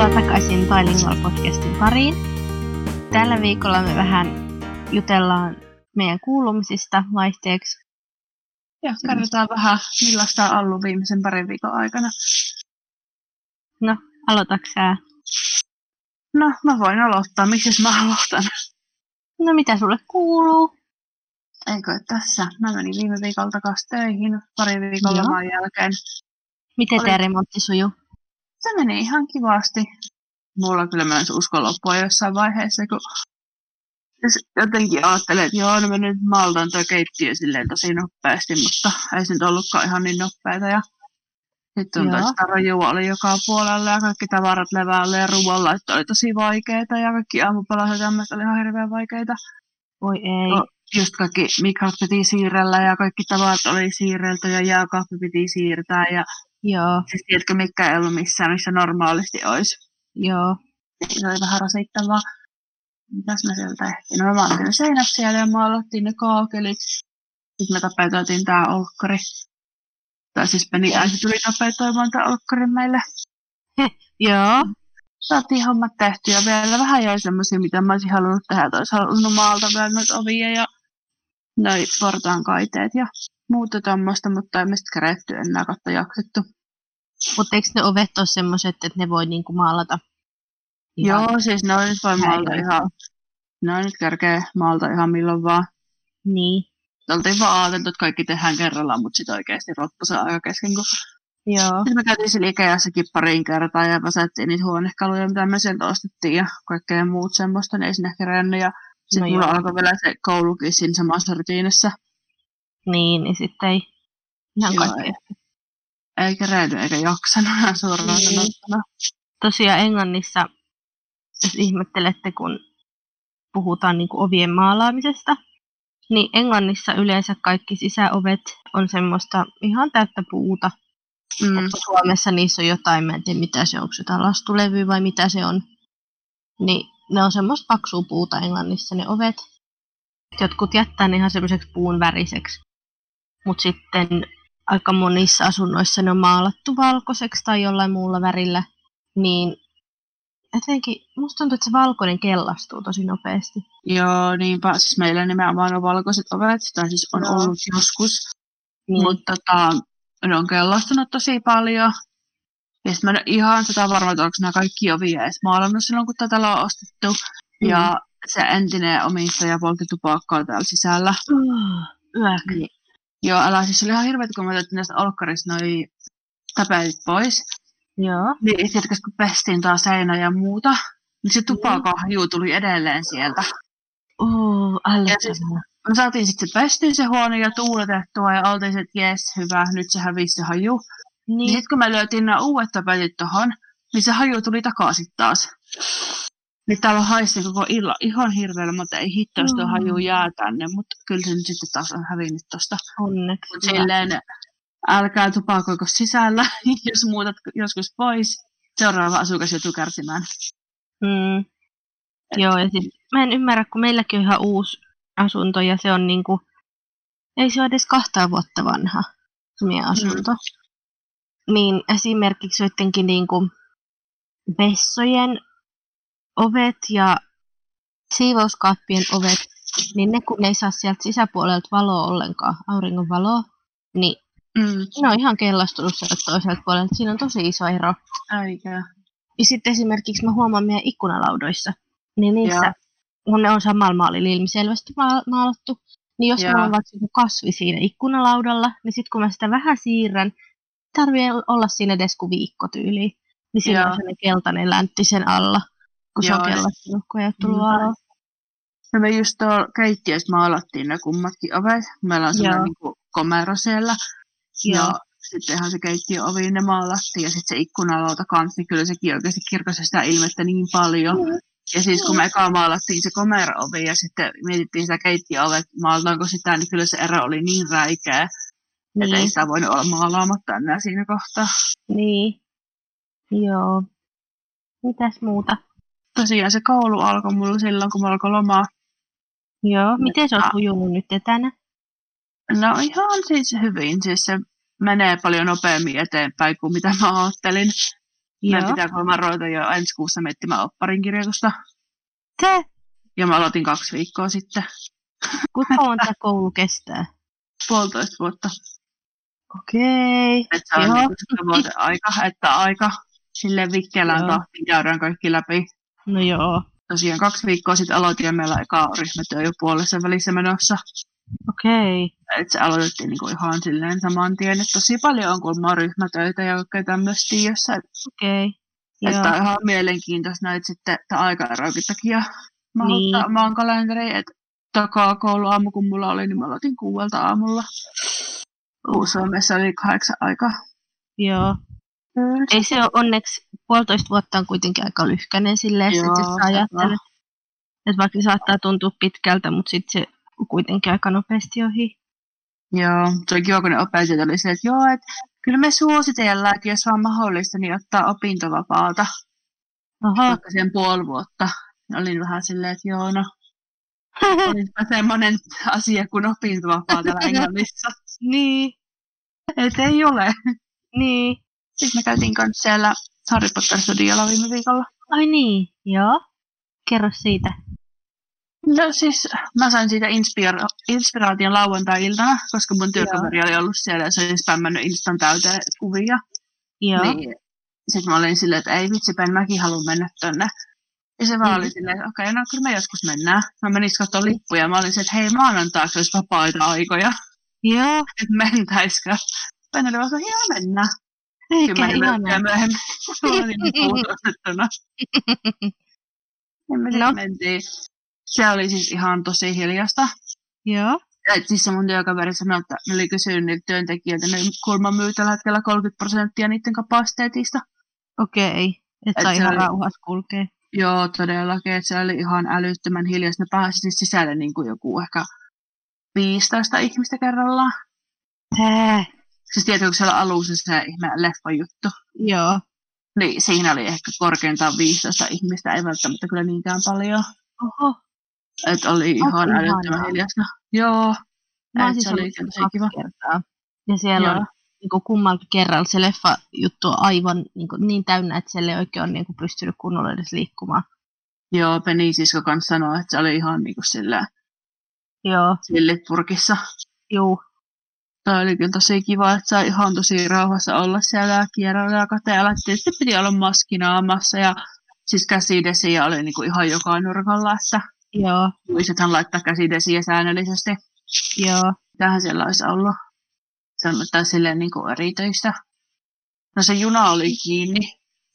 Tervetuloa takaisin Bilingual podcastin pariin. Tällä viikolla me vähän jutellaan meidän kuulumisista vaihteeksi. Ja kerrotaan vähän, millaista on ollut viimeisen parin viikon aikana. No, aloitatko sä? No, mä voin aloittaa. Miksi mä aloitan? No, mitä sulle kuuluu? Eikö tässä? Mä menin viime viikolla takaisin töihin pari viikon loman jälkeen. Miten Oli- teidän remontti sujuu? Se meni ihan kivasti. Mulla kyllä myös usko loppua jossain vaiheessa, kun jotenkin ajattelin, että joo, no mä nyt maltan toi keittiö silleen tosi nopeasti, mutta ei se nyt ollutkaan ihan niin nopeeta. Ja sitten tuntui, Joo. että rojua oli joka puolella ja kaikki tavarat levällä ja ruoanlaitto oli tosi vaikeita ja kaikki aamupalaset ja tämmöistä oli ihan hirveän vaikeita. Voi ei. No, just kaikki mikrot piti siirrellä ja kaikki tavarat oli siirrelty ja jääkaappi piti siirtää ja Joo, siis tiedätkö, mikä ei ollut missään, missä normaalisti olisi. joo. Se oli vähän rasittavaa. Mitäs me sieltä tehtiin? No me maalattiin ne seinät siellä ja maalattiin ne kaakelit. Sitten me tapetoitiin tää olkkari. Tai siis Peni äiti tuli tapetoimaan tää olkkarin meille. Joo, Saatiin hommat tehty ja vielä vähän jäi semmosia, mitä mä olisin halunnut tehdä. Olisi halunnut maalta vielä noita ovia ja noi portaan kaiteet ja muuta tommoista, mutta ei me sitten keretty enää kautta jaksettu. mutta eikö ne ovet ole semmoiset, että ne voi niinku maalata? ihan- Joo, siis ne on nyt voi Häiriöitä. ihan, ne on nyt kerkee maalta ihan milloin vaan. Niin, oltiin vaan ajateltu, että kaikki tehdään kerrallaan, mutta sitten oikeasti loppu se aika kesken. Kun... joo. Sitten me käytiin siellä Ikeassakin pariin kertaa ja väsättiin niitä huonekaluja, mitä me sieltä ostettiin ja kaikkea muut semmoista, ne ei sinne kerännyt. Ja sitten no mulla joo. alkoi vielä se koulukin siinä samassa rutiinissa. Niin, niin sitten ei ihan Joo, kaikkea. Ei kerennyt eikä jaksanut suoraan Niin. sanottuna. tosiaan Englannissa, jos ihmettelette, kun puhutaan niin kuin ovien maalaamisesta, niin Englannissa yleensä kaikki sisäovet on semmoista ihan täyttä puuta. Mm. Mutta Suomessa niissä on jotain, mä en tiedä mitä se on, onko jotain lastulevyä vai mitä se on. Niin ne on semmoista paksua puuta Englannissa ne ovet. Jotkut jättää ne ihan semmoiseksi puun väriseksi. Mutta sitten aika monissa asunnoissa ne on maalattu valkoiseksi tai jollain muulla värillä. Niin jotenkin, musta tuntuu, että se valkoinen kellastuu tosi nopeasti. Joo, niinpä. Siis meillä nimenomaan on valkoiset ovet, tai siis on Joo. ollut joskus. Niin, Mutta tota, ne on kellastunut tosi paljon. Ja sitten mä en ihan sitä varma, että onko nämä kaikki ovia edes maalannut silloin, kun tätä on ostettu. Mm. Ja se entinen omistaja poltti tupakkaa täällä sisällä. Yök. Niin. Joo, älä siis oli ihan hirveet, kun mä otettiin näistä olkkarista noi tapetit pois. Joo. Niin tiedätkö, kun pestiin taas seinä ja muuta, niin se tupakahju tuli edelleen sieltä. Uh, Ja siis- Me saatiin sitten se pestiin se huone ja tuuletettua ja oltiin se, että jes, hyvä, nyt se hävisi se haju. Niin Niin, sitten kun me löytiin nämä uudet tapetit tohon, niin se haju tuli takaisin taas. Niin täällä haisi koko illa ihan hirveellä, mutta ei hitto, jos Mm. haju jää tänne, mutta kyllä se nyt sitten taas on hävinnyt tosta. onneksi. Mut silleen, älkää tupakoiko sisällä, jos muutat joskus pois. Seuraava asukas joutuu kärsimään. Mm. Joo, ja siis mä en ymmärrä, kun meilläkin on ihan uusi asunto ja se on niinku, ei se ole edes kahtaa vuotta vanha, se meidän asunto. Niin esimerkiksi joidenkin niinku vessojen ovet ja siivouskaappien ovet, niin ne kun ne ei saa sieltä sisäpuolelta valoa ollenkaan, auringon valoa, niin Mm. ne on ihan kellastunut sieltä toiselta puolelta. Siinä on tosi iso ero. Eikä. Ja sitten esimerkiksi mä huomaan meidän ikkunalaudoissa, niin niissä, Joo. kun ne on samalla maalilla ilmiselvästi ma- maalattu, niin jos Joo. mulla on vaikka joku kasvi siinä ikkunalaudalla, niin sitten kun mä sitä vähän siirrän, tarvii olla siinä edes kuin viikko tyyliin. Niin on sellainen keltainen läntti sen alla, kun ei tullut Mm. valoa. No me just tuolla keittiössä maalattiin ne kummatkin ovet. Meillä on semmoinen Joo. niinku komero siellä. Joo. Ja sittenhän se keittiön ovi ne maalattiin ja sitten se ikkunalauta kanssa, niin kyllä sekin oikeasti kirkasi sitä ilmettä niin paljon. Mm. Ja siis kun me eka maalattiin se komero-ovi ja sitten mietittiin sitä keittiöovet, maalataanko sitä, niin kyllä se ero oli niin räikeä, että ei Niin, sitä voinut olla maalaamatta enää siinä kohtaa. niin. Joo. Mitäs muuta? Tosiaan se koulu alkoi mulla silloin, kun mulla alkoi lomaa. Joo, miten se on Ah. sujunut nyt etänä? No ihan siis hyvin, siis se menee paljon nopeammin eteenpäin kuin mitä mä ajattelin. Joo. pitää kuulemma ruveta jo ensi kuussa miettimään opparin kirjoitusta. Te, Ja mä aloitin kaksi viikkoa sitten. kuinka tämä koulu kestää? Puolitoista vuotta. Okei. Että se on Joo. vuoden aika, että aika silleen vikkelään tahtiin käydään kaikki läpi. No joo. Tosiaan kaksi viikkoa sitten aloitin ja meillä eka ryhmätyö jo puolessa välissä menossa. Okei. Että se aloitettiin niinku ihan silleen saman tien, että tosi paljon on kuulemma ryhmätöitä ja kaikkea tämmöistä tiossa. Et, Okei. Joo. että on ihan mielenkiintoista näitä sitten, että aikaeroikin takia mä Niin. omaan kalenteriin, että takaa kouluaamu, kun mulla oli, niin mä aloitin kuuelta aamulla. Suomessa oli kahdeksan aikaa. Joo. Ei se ole onneksi, puolitoista vuotta on kuitenkin aika lyhkäinen silleen, Joo, että jos sä ajattelet, että vaikka se saattaa tuntua pitkältä, mutta sitten se on kuitenkin aika nopeasti ohi. Joo, se oli kiva, kun ne opettajat oli se, että joo, että kyllä me suositellaan, että jos on mahdollista, niin ottaa opintovapaata Oho. vaikka sen puoli vuotta. Olin vähän silleen, että joo, no, olisipa semmoinen asia kuin opintovapaa täällä Englannissa. niin, Että ei ole. niin. Sitten me käytiin kanssa siellä Harry Potter studiolla viime viikolla. Ai niin, joo. Kerro siitä. No siis mä sain siitä inspira- inspiraation lauantai-iltana, koska mun työkaveri oli ollut siellä ja se oli spämmännyt Instan täyteen kuvia. Joo. Niin. Sitten mä olin silleen, että ei vitsi, Ben, mäkin haluan mennä tonne. Ja se vaan Mm. oli silleen, että okei, okay, no kyllä me joskus mennään. Mä menin katsomaan lippuja ja mä olin silleen, että hei maanantaiksi olisi vapaita aikoja, Joo. että mentäisikö. Ben oli vaan, että joo mennään. Eikä ihanaa. myöhemmin. Niin. Ja me No. mentiin. Se oli siis ihan tosi hiljasta. Joo. Et siis se mun työkaveri sanoi, että ne oli kysynyt niiltä työntekijöiltä, ne kulma myy tällä hetkellä 30 prosenttia niiden kapasiteetista. Okei. Että Et saa ihan oli- rauhassa kulkea. Joo, todellakin, että se oli ihan älyttömän hiljasta. Ne pääsi siis sisälle niin kuin joku ehkä 15 ihmistä kerrallaan. Tää. Siis tiedätkö, kun siellä alussa se ihme leffa juttu, Joo. niin siinä oli ehkä korkeintaan 15 ihmistä, ei välttämättä kyllä niinkään paljon. Oho. Että oli ihan älyttömän hiljasta. Joo, Mä Et siis se oli tosi kiva. kertaa. Ja siellä Joo. on niin kummalta kerralla se leffa juttu on aivan niin, kuin, niin täynnä, että siellä ei oikein ole niin kuin, pystynyt kunnolla edes liikkumaan. joo, Penny sisko kanssa sanoi, että se oli ihan niin kuin sillä Joo. sillit purkissa. Juu. Tämä oli kyllä tosi kiva, että sai ihan tosi rauhassa olla siellä ja kierrellä ja kateella. Tietysti piti olla maskinaamassa ja siis käsidesiä oli niinku ihan joka nurkalla, että Joo. muistathan laittaa käsidesiä säännöllisesti. Joo. Tähän siellä olisi ollut semmoista silleen niinku erityistä. No se juna oli kiinni.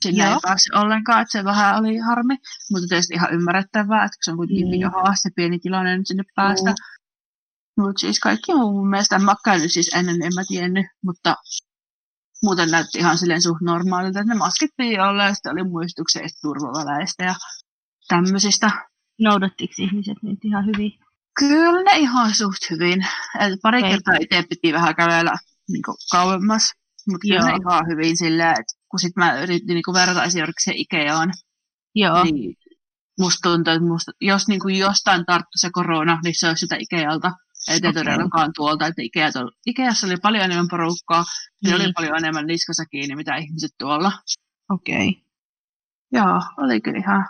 Sinne Joo. ei päässyt ollenkaan, että se vähän oli harmi. Mutta tietysti ihan ymmärrettävää, että se on kuitenkin Mm. mm. se pieni tilanne nyt sinne päästä. Juu. Mutta siis kaikki muu mun mielestä, käynyt siis ennen, en mä tiennyt, mutta muuten näytti ihan silleen suht normaalilta, että ne maskit piti olla ja sitten oli muistuksia edes turvaväleistä ja tämmöisistä. Noudattiko ihmiset nyt ihan hyvin? Kyllä ne ihan suht hyvin. Et pari Okei. kertaa itse piti vähän kävellä niin kauemmas, mutta kyllä ne ihan hyvin silleen, että kun sit mä yritin niin verrata esimerkiksi Ikeaan, Joo. niin musta tuntuu, että musta, jos niin kuin jostain tarttu se korona, niin se olisi sitä Ikealta. Ei okay. Todellakaan tuolta, että Ikeat oli, Ikeassa oli paljon enemmän porukkaa, niin. Oli paljon enemmän niskassa kiinni, mitä ihmiset tuolla. Okei. Okay. Joo, oli kyllä ihan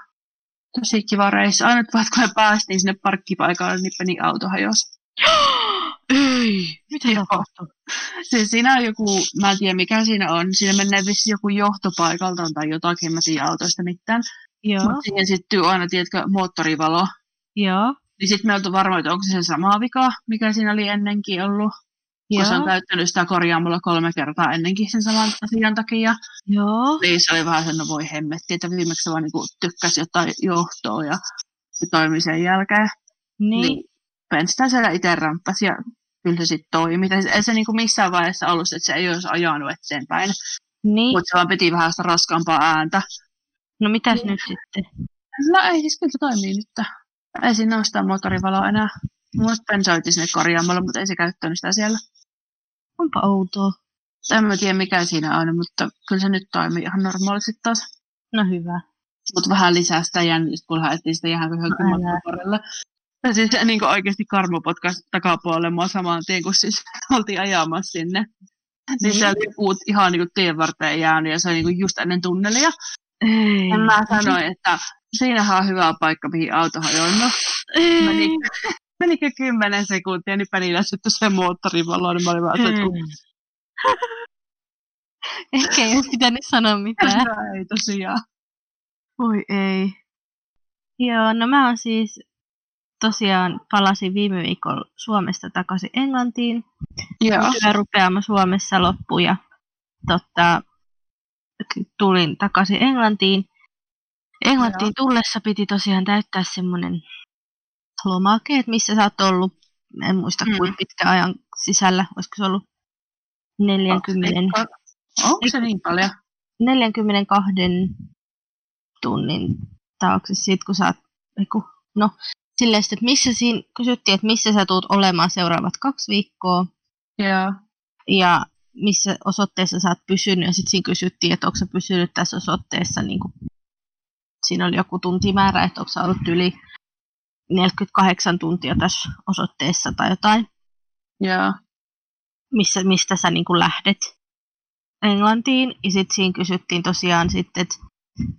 tosi kiva reissu. Aina vaan, kun me päästiin sinne parkkipaikalle, niin meni auto hajosi. Ei! Mitä tapahtui? Siis siinä on joku, mä en tiedä mikä siinä on, siinä menee vissi joku johtopaikalta tai jotakin, mä tiedän autoista mitään. Joo. Mutta siihen syttyy aina, tiedätkö, moottorivalo. Joo. Niin sitten me oltu varma, että onko se sama vika, mikä siinä oli ennenkin ollut. Kun se on Joo. täyttänyt sitä korjaamolla kolme kertaa ennenkin sen saman asian takia. Joo. Niin se oli vähän sen, no voi hemmetti, että viimeksi se vaan niinku tykkäsi jotain johtoa ja se toimi sen jälkeen. Niin. Niin Ben sitä siellä itse rämppäsi ja kyllä se sitten toimi. Tai ei se niinku missään vaiheessa ollut, että se ei olisi ajanut eteenpäin. Niin. Mutta se vaan piti vähän sitä raskaampaa ääntä. No mitäs nyt sitten? No ei siis kyllä se toimii nyt. Ei siinä ole sitä moottorivaloa enää. Mun mielestä Ben soitti sinne korjaamolle, mutta ei se käyttänyt sitä siellä. Onpa outoa. En mä tiedä mikä siinä on, mutta kyllä se nyt toimii ihan normaalisti taas. No hyvä. Mutta vähän lisää sitä jännitystä, kun lähdettiin sitä ihan johonkin älä. matkaporille. Ja siis niin oikeasti karmo potkaisi takapuolelle mua saman tien, kun siis oltiin ajamassa sinne. Niin Mm. siellä oli puut ihan niin kuin tien varteen jäänyt ja se oli niin kuin just ennen tunnelia. Ei. Ja mä sanoin, että siinähän on hyvä paikka, mihin auto hajonnut. Ei. Meni, menikö kymmenen sekuntia, niin peni lässytty se moottorivalo, niin mä olin vaan, että Mm. Ehkä ei olisi pitänyt sanoa mitään. "Tää ei tosiaan. Voi ei. Joo, no mä oon siis tosiaan palasin viime viikolla Suomesta takaisin Englantiin. Joo. Työrupeama Suomessa loppui ja totta, tulin takaisin Englantiin. Englantiin tullessa piti tosiaan täyttää semmoinen lomake, että missä sä oot ollut, en muista Mm. kuinka pitkä ajan sisällä, olisiko se ollut 40, Onko se niin paljon? 42 tunnin taakse siitä, kun sä oot, eiku, no, silleen, että missä siinä, kysyttiin, että missä sä tuut olemaan seuraavat kaksi viikkoa, Joo. ja missä osoitteessa sä oot pysynyt, ja sitten siinä kysyttiin, että onko sä pysynyt tässä osoitteessa, niin kuin, siinä oli joku tuntimäärä, että onko ollut yli 48 tuntia tässä osoitteessa tai jotain, Joo. missä, mistä sä niin kuin lähdet Englantiin. Ja sitten siinä kysyttiin tosiaan sitten, että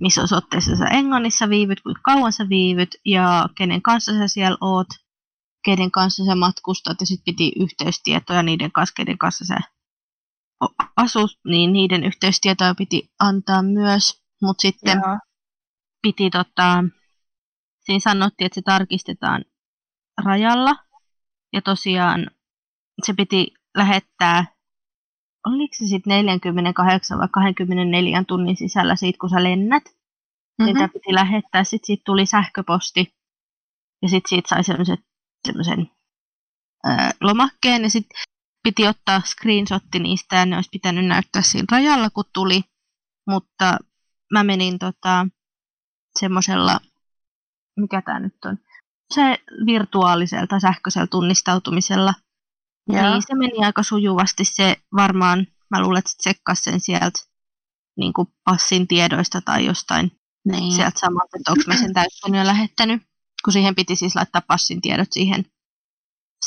missä osoitteessa sä Englannissa viivyt, kuinka kauan sä viivyt ja kenen kanssa sä siellä oot, kenen kanssa sä matkustat ja sitten piti yhteystietoja niiden kanssa, kenen kanssa sä asut, niin niiden yhteystietoja piti antaa myös. Mutta sitten Joo. Piti tota, siinä sanottiin, että se tarkistetaan rajalla. Ja tosiaan se piti lähettää, oliko se sitten 48 vai 24 tunnin sisällä siitä, kun sä lennät. Mm-hmm. Sitä piti lähettää, sitten siitä tuli sähköposti ja sitten siitä sai semmoisen semmoisen lomakkeen ja sitten piti ottaa screenshotti niistä ja ne olisi pitänyt näyttää siinä rajalla, kun tuli. Mutta mä menin tota, semmoisella, mikä tämä nyt on, se virtuaalisella tai sähköisellä tunnistautumisella. Joo. Niin se meni aika sujuvasti. Se varmaan, mä luulen, että se tsekkasi sen sieltä niin kuin passin tiedoista tai jostain Niin. sieltä samalta, että onko mä sen täyttänyt ja lähettänyt. Kun siihen piti siis laittaa passin tiedot siihen,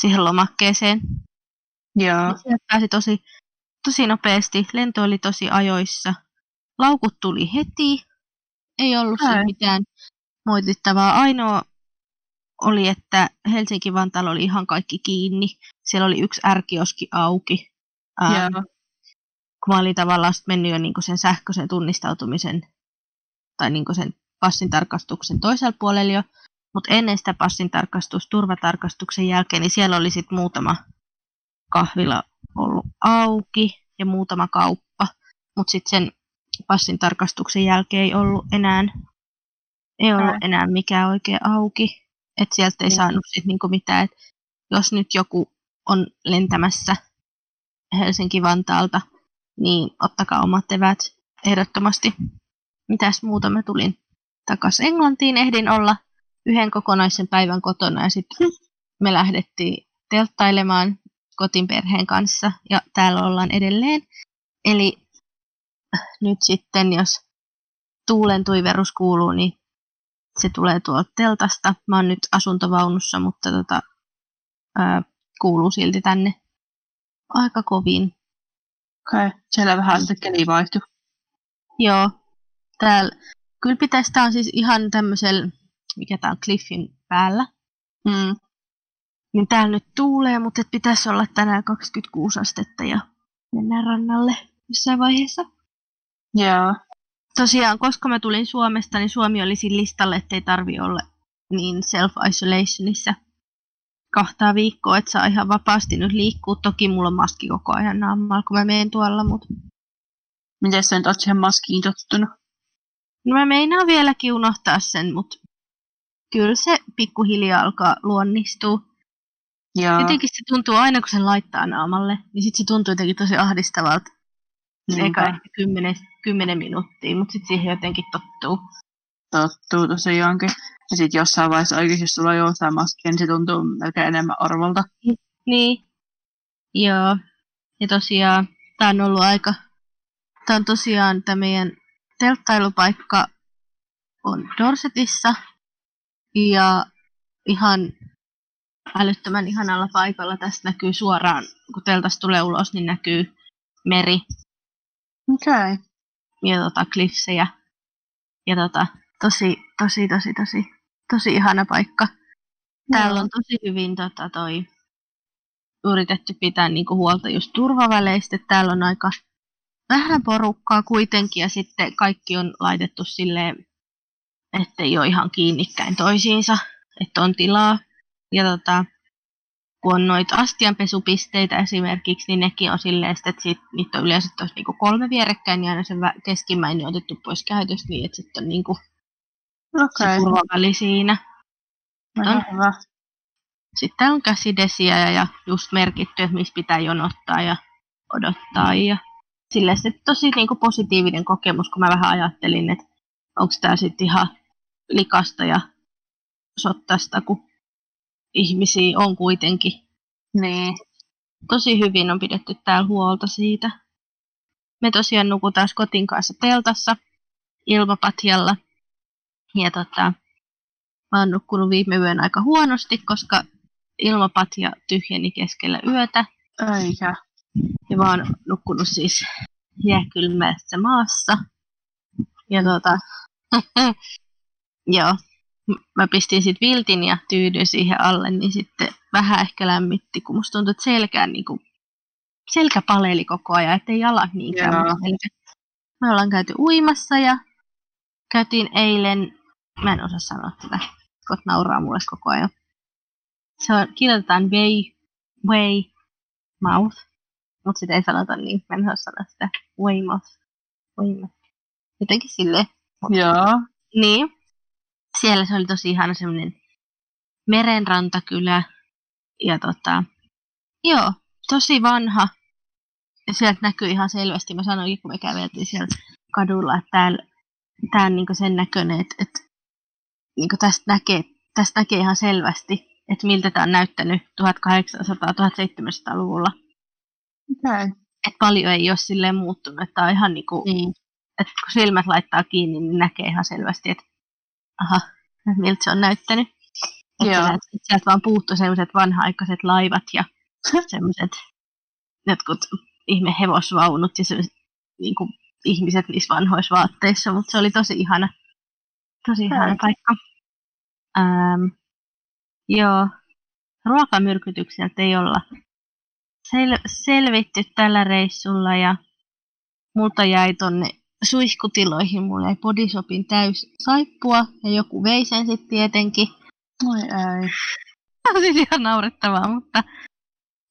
siihen lomakkeeseen. Joo. Niin Sieltä pääsi tosi, tosi nopeasti. Lento oli tosi ajoissa. Laukut tuli heti. Ei ollut siinä Ai. mitään moitittavaa. Ainoa oli, että Helsinki-Vantaalla oli ihan kaikki kiinni. Siellä oli yksi ärkioski auki. Ää, kun mä olin tavallaan mennyt jo niinku sen sähköisen tunnistautumisen tai niinku sen passin tarkastuksen toisella puolella jo. Mutta ennen sitä passin tarkastus, turvatarkastuksen jälkeen, niin siellä oli sitten muutama kahvila ollut auki ja muutama kauppa. Mutta sitten sen passin tarkastuksen jälkeen ei ollut enää, ei ollut enää mikään oikein auki. Että sieltä ei Niin. saanut sit niinku mitään, että jos nyt joku on lentämässä Helsinki-Vantaalta, niin ottakaa omat evät ehdottomasti. Mitäs muuta mä tulin takaisin Englantiin, ehdin olla yhden kokonaisen päivän kotona ja sitten me lähdettiin telttailemaan kotin perheen kanssa ja täällä ollaan edelleen. Eli nyt sitten, jos tuulen tuiverus kuuluu, niin se tulee tuolta teltasta. Mä oon nyt asuntovaunussa, mutta tota, ää, kuuluu silti tänne aika kovin. Okei. Okay. Siellä vähän sitten keli vaihtui. Joo, täällä, kyllä pitäisi, tää on siis ihan tämmöisellä, mikä tää on, cliffin päällä. Mm. Niin täällä nyt tuulee, mutta pitäisi olla tänään 26 astetta ja mennään rannalle jossain vaiheessa. Joo. Tosiaan, koska mä tulin Suomesta, niin Suomi oli siinä listalla, ettei tarvi olla niin self-isolationissa kahtaa viikkoa, että saa ihan vapaasti nyt liikkua. Toki mulla on maski koko ajan naamalla, kun mä menen tuolla, mutta Miten sä nyt oot siihen maskiin tottunut? no mä meinaan vieläkin unohtaa sen, mutta kyllä se pikkuhiljaa alkaa luonnistua. Joo. Jotenkin se tuntuu aina, kun sen laittaa naamalle, niin sit se tuntuu jotenkin tosi ahdistavalta. Se eka ehkä 10, 10 minuuttia, mutta sitten siihen jotenkin tottuu. Tottuu tosiaankin. Ja sitten jossain vaiheessa oikeasti, jos sulla on jossain maskia, niin se tuntuu melkein enemmän arvolta. Niin. Joo. Ja tosiaan, tää on ollut aika... Tää on tosiaan tämä meidän telttailupaikka on Dorsetissa. Ja ihan älyttömän ihanalla paikalla. Tästä näkyy suoraan, kun teltasta tulee ulos, niin näkyy meri Okei. Okay. ja tota, cliffsejä. Ja tota, tosi, tosi, tosi, tosi, tosi ihana paikka. Täällä on tosi hyvin tota, toi, yritetty pitää niinku huolta just turvaväleistä. Täällä on aika vähän porukkaa kuitenkin ja sitten kaikki on laitettu silleen, ettei ole ihan kiinnikkäin toisiinsa, että on tilaa. Ja tota, kun on noita astianpesupisteitä esimerkiksi, niin nekin on silleen, että sit, niitä on yleensä tos niinku kolme vierekkäin, niin aina se keskimmäinen on otettu pois käytöstä niin, että sitten on niinku Okei. se turvaväli siinä. Okay. on. Hyvä. Sitten täällä on käsidesiä ja, ja just merkitty, että missä pitää jonottaa ja odottaa. Ja silleen se tosi niinku positiivinen kokemus, kun mä vähän ajattelin, että onko tää sitten ihan likasta ja sottasta, kun ihmisiä on kuitenkin. Niin. Tosi hyvin on pidetty täällä huolta siitä. Me tosiaan nukutaan kotin kanssa teltassa ilmapatjalla. Ja tota, mä oon nukkunut viime yön aika huonosti, koska ilmapatja tyhjeni keskellä yötä. Eikä. Ja mä oon nukkunut siis jääkylmässä maassa. Ja tota, joo, mä pistin sit viltin ja tyydyin siihen alle, niin sitten vähän ehkä lämmitti, kun musta tuntui, että selkään niinku, selkä paleli koko ajan, ettei jalat niinkään. Joo. selkä. Me ollaan käyty uimassa ja käytiin eilen, mä en osaa sanoa tätä, Scott nauraa mulle koko ajan. Se on, kirjoitetaan way, way mouth, mutta sitä ei sanota niin, mä en osaa sanoa sitä Weymouth. Weymouth. Jotenkin silleen. Joo. Niin. Siellä se oli tosi ihana semmoinen merenrantakylä. Ja tota, joo, tosi vanha. Ja sieltä näkyy ihan selvästi, mä sanoinkin, kun me käveltiin siellä kadulla, että täällä, tää on niinku sen näköinen, että, että niinku tästä, näkee, tästä näkee ihan selvästi, että miltä tämä on näyttänyt 1800-1700-luvulla. Okei. Okay. Et paljon ei ole silleen muuttunut, että on ihan niinku, Niin. että kun silmät laittaa kiinni, niin näkee ihan selvästi, että aha, miltä se on näyttänyt. Että Joo. että sieltä vaan puuttuu sellaiset vanha-aikaiset laivat ja sellaiset jotkut ihme hevosvaunut ja sellaiset niin kuin, ihmiset niissä vanhoissa vaatteissa, mutta se oli tosi ihana, tosi ihana paikka. Ähm, joo, ruokamyrkytykseltä ei olla sel- selvitty tällä reissulla ja multa jäi tonne suihkutiloihin, mulla jäi bodyshopin täys saippua ja joku vei sen sitten tietenkin. Moi ei. Tämä on siis ihan naurettavaa, mutta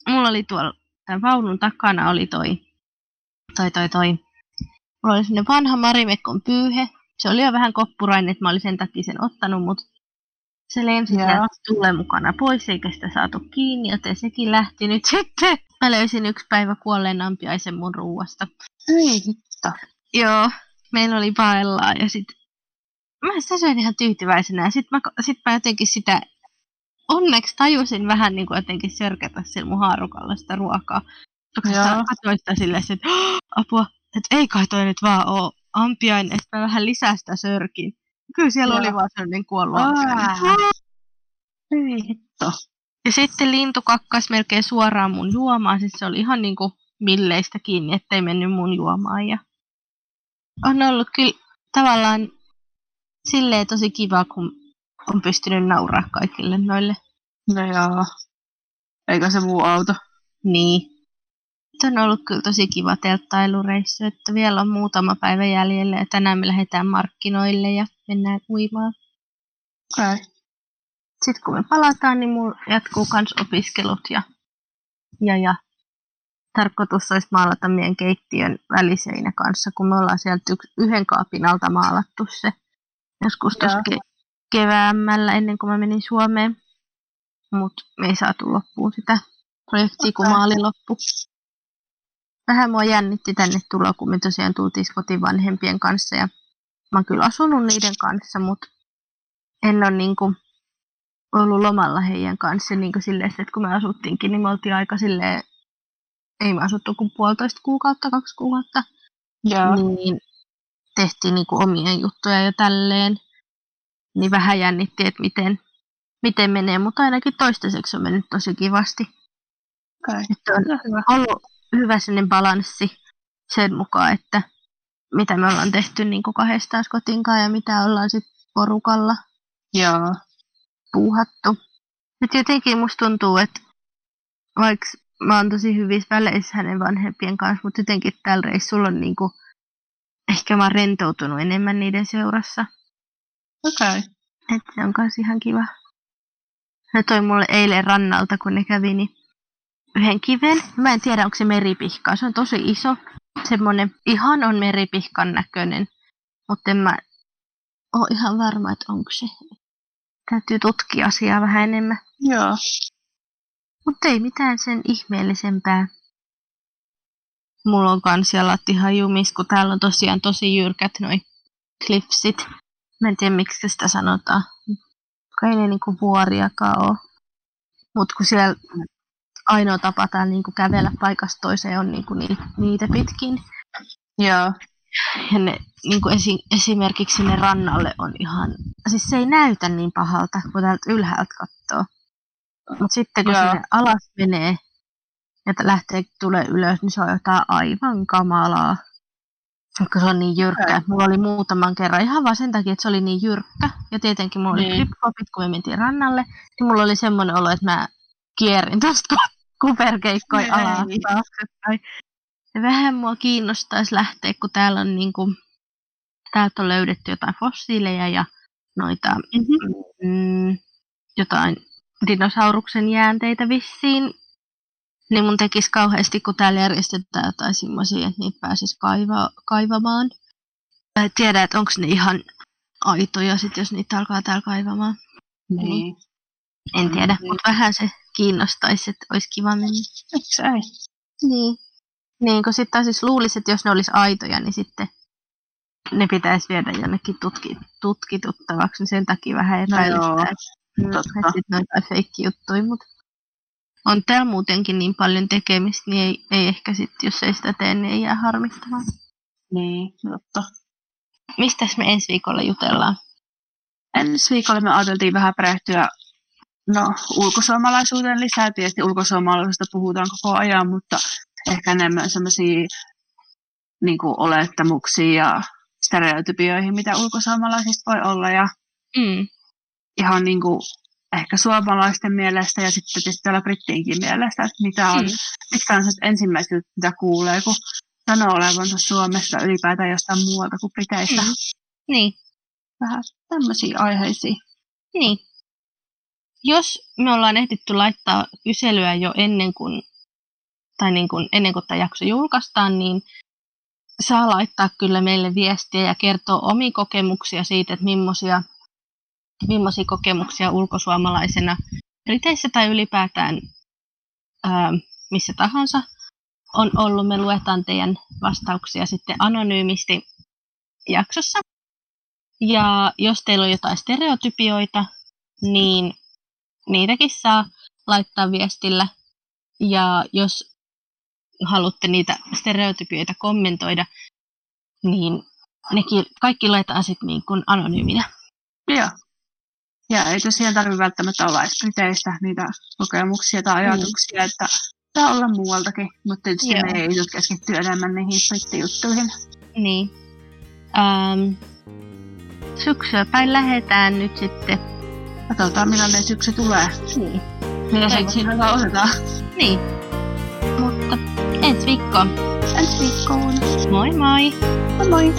mulla oli tuolla tämän vaunun takana oli toi, toi, toi, toi. Mulla oli sellainen vanha Marimekon pyyhe. Se oli jo vähän koppurainen, että mä olin sen takia sen ottanut, mutta se lensi tulen mukana pois, eikä sitä saatu kiinni, joten sekin lähti nyt sitten. Mä löysin yksi päivä kuolleen ampiaisen mun ruuasta. Ei hitto. Joo, meillä oli paellaa ja sit mä sitä söin ihan tyytyväisenä ja sit mä, sit mä jotenkin sitä onneksi tajusin vähän niin kuin jotenkin sörkätä sillä mun haarukalla sitä ruokaa. Katsoin sitä silleen, että "Oh, apua, että ei kai toi nyt vaan oo ampiainen, että mä vähän lisää sitä sörkin. Kyllä siellä Joo. oli vaan sellainen kuollut hitto. Ja sitten lintu kakkas melkein suoraan mun juomaan, siis se oli ihan niinku milleistä kiinni, ettei mennyt mun juomaan. Ja on ollut kyllä tavallaan silleen tosi kiva, kun on pystynyt nauraa kaikille noille. No joo. Eikä se muu auto. Niin. Nyt on ollut kyllä tosi kiva telttailureissu, että vielä on muutama päivä jäljellä ja tänään me lähdetään markkinoille ja mennään uimaan. Okay. Sitten kun me palataan, niin mulla jatkuu kans opiskelut ja, ja, ja tarkoitus olisi maalata meidän keittiön väliseinä kanssa, kun me ollaan sieltä yhden kaapin alta maalattu se joskus tuossa ke- keväämällä ennen kuin mä menin Suomeen. Mutta me ei saatu loppuun sitä projektia, kun maali loppu. Vähän mua jännitti tänne tulla, kun me tosiaan tultiin kotiin vanhempien kanssa ja mä oon kyllä asunut niiden kanssa, mutta en ole niinku ollut lomalla heidän kanssa niin kuin silleen, että kun me asuttiinkin, niin me oltiin aika silleen, ei me asuttu kuin puolitoista kuukautta, kaksi kuukautta, Joo. niin tehtiin niin kuin omia juttuja ja tälleen. Niin vähän jännitti, että miten, miten menee, mutta ainakin toistaiseksi on mennyt tosi kivasti. Okei. Että on No hyvä. ollut, hyvä sellainen balanssi sen mukaan, että mitä me ollaan tehty niin kuin kahdestaan kotinkaan ja mitä ollaan sitten porukalla Joo. puuhattu. Nyt jotenkin musta tuntuu, että vaikka mä oon tosi hyvissä väleissä hänen vanhempien kanssa, mutta jotenkin tällä reissulla on niinku, ehkä mä oon rentoutunut enemmän niiden seurassa. Okei. Okay. Että se on kans ihan kiva. Ne toi mulle eilen rannalta, kun ne kävi, niin yhden kiven. Mä en tiedä, onko se meripihka. Se on tosi iso. Semmonen ihan on meripihkan näköinen. Mutta en mä oo ihan varma, että onko se. Täytyy tutkia asiaa vähän enemmän. Joo. Mutta ei mitään sen ihmeellisempää. Mulla on kans jumis, kun täällä on tosiaan tosi jyrkät noi klipsit. Mä en tiedä, miksi sitä sanotaan. Kun ei ne niinku vuoriakaan oo. Mut kun siellä ainoa tapa täällä niinku kävellä paikasta toiseen on niinku ni, niitä pitkin. Joo. Ja ne, niinku esi, esimerkiksi sinne rannalle on ihan... Siis se ei näytä niin pahalta, kun täältä ylhäältä katsoo. Mutta sitten kun Joo. sinne alas menee ja t- lähtee tulee ylös, niin se on jotain aivan kamalaa. Koska se on niin jyrkkä. Okei. Mulla oli muutaman kerran ihan vaan sen takia, että se oli niin jyrkkä. Ja tietenkin mulla oli Niin. flip-flopit, kun me mentiin rannalle. Niin mulla oli semmoinen olo, että mä kierin tosta kuperkeikkoi Ei. alas taaksepäin. Ja vähän mua kiinnostaisi lähteä, kun täällä on niinku, täältä on löydetty jotain fossiileja ja noita Mm-hmm. mm, jotain dinosauruksen jäänteitä vissiin. Niin mun tekisi kauheasti, kun täällä järjestetään jotain semmoisia, että niitä pääsis kaiva, kaivamaan. Mä en tiedä, että onko ne ihan aitoja sit, jos niitä alkaa täällä kaivamaan. Niin. En tiedä, Mm. mutta vähän se kiinnostaisi, että olisi kiva mennä. Miksi ei? Niin. Niin, kun sitten siis luulisi, että jos ne olisi aitoja, niin sitten ne pitäisi viedä jonnekin tutki, tutkituttavaksi, niin sen takia vähän No epäilystää, joo, että mm, totta. sitten jotain feikkijuttuja, mutta on täällä muutenkin niin paljon tekemistä, niin ei, ei ehkä sitten, jos ei sitä tee, niin ei jää harmittamaan. Niin, totta. Mistäs me ensi viikolla jutellaan? Ensi viikolla me ajateltiin vähän perehtyä no, ulkosuomalaisuuteen lisää. Tietysti ulkosuomalaisuudesta puhutaan koko ajan, mutta ehkä enemmän sellaisia niin olettamuksia ja stereotypioihin, mitä ulkosuomalaisista voi olla. Ja Mm. Ihan niin kuin, ehkä suomalaisten mielestä ja sitten tietysti täällä brittiinkin mielestä, että mitä on, Mm. mitkä on se ensimmäiset mitä kuulee, kun sanoo olevansa Suomessa ylipäätään jostain muualta kuin Briteistä. Mm. Niin, Vähän tämmöisiä aiheisia. niin. Jos me ollaan ehditty laittaa kyselyä jo ennen kuin, tai niin kuin, ennen kuin tämä jakso julkaistaan, niin saa laittaa kyllä meille viestiä ja kertoa omia kokemuksia siitä, että millaisia, millaisia kokemuksia ulkosuomalaisena Briteissä tai ylipäätään ää, missä tahansa on ollut. Me luetaan teidän vastauksia sitten anonyymisti jaksossa. Ja jos teillä on jotain stereotypioita, niin niitäkin saa laittaa viestillä. Ja jos haluatte niitä stereotypioita kommentoida, niin nekin kaikki laitetaan sitten niin anonyyminä. Joo. Ja ei tosiaan tarvitse välttämättä olla edes Briteistä niitä kokemuksia tai ajatuksia, että saa olla muualtakin, mutta tietysti Joo. me ei nyt keskittyä enemmän niihin brittijuttuihin. Niin. Ähm, syksyä päin lähetään nyt sitten. Katsotaan millainen syksy tulee. Niin. Mitä Toivotaan. se siinä otetaan. niin. Mutta ensi viikkoon. Ensi viikkoon. Moi moi! Moi moi!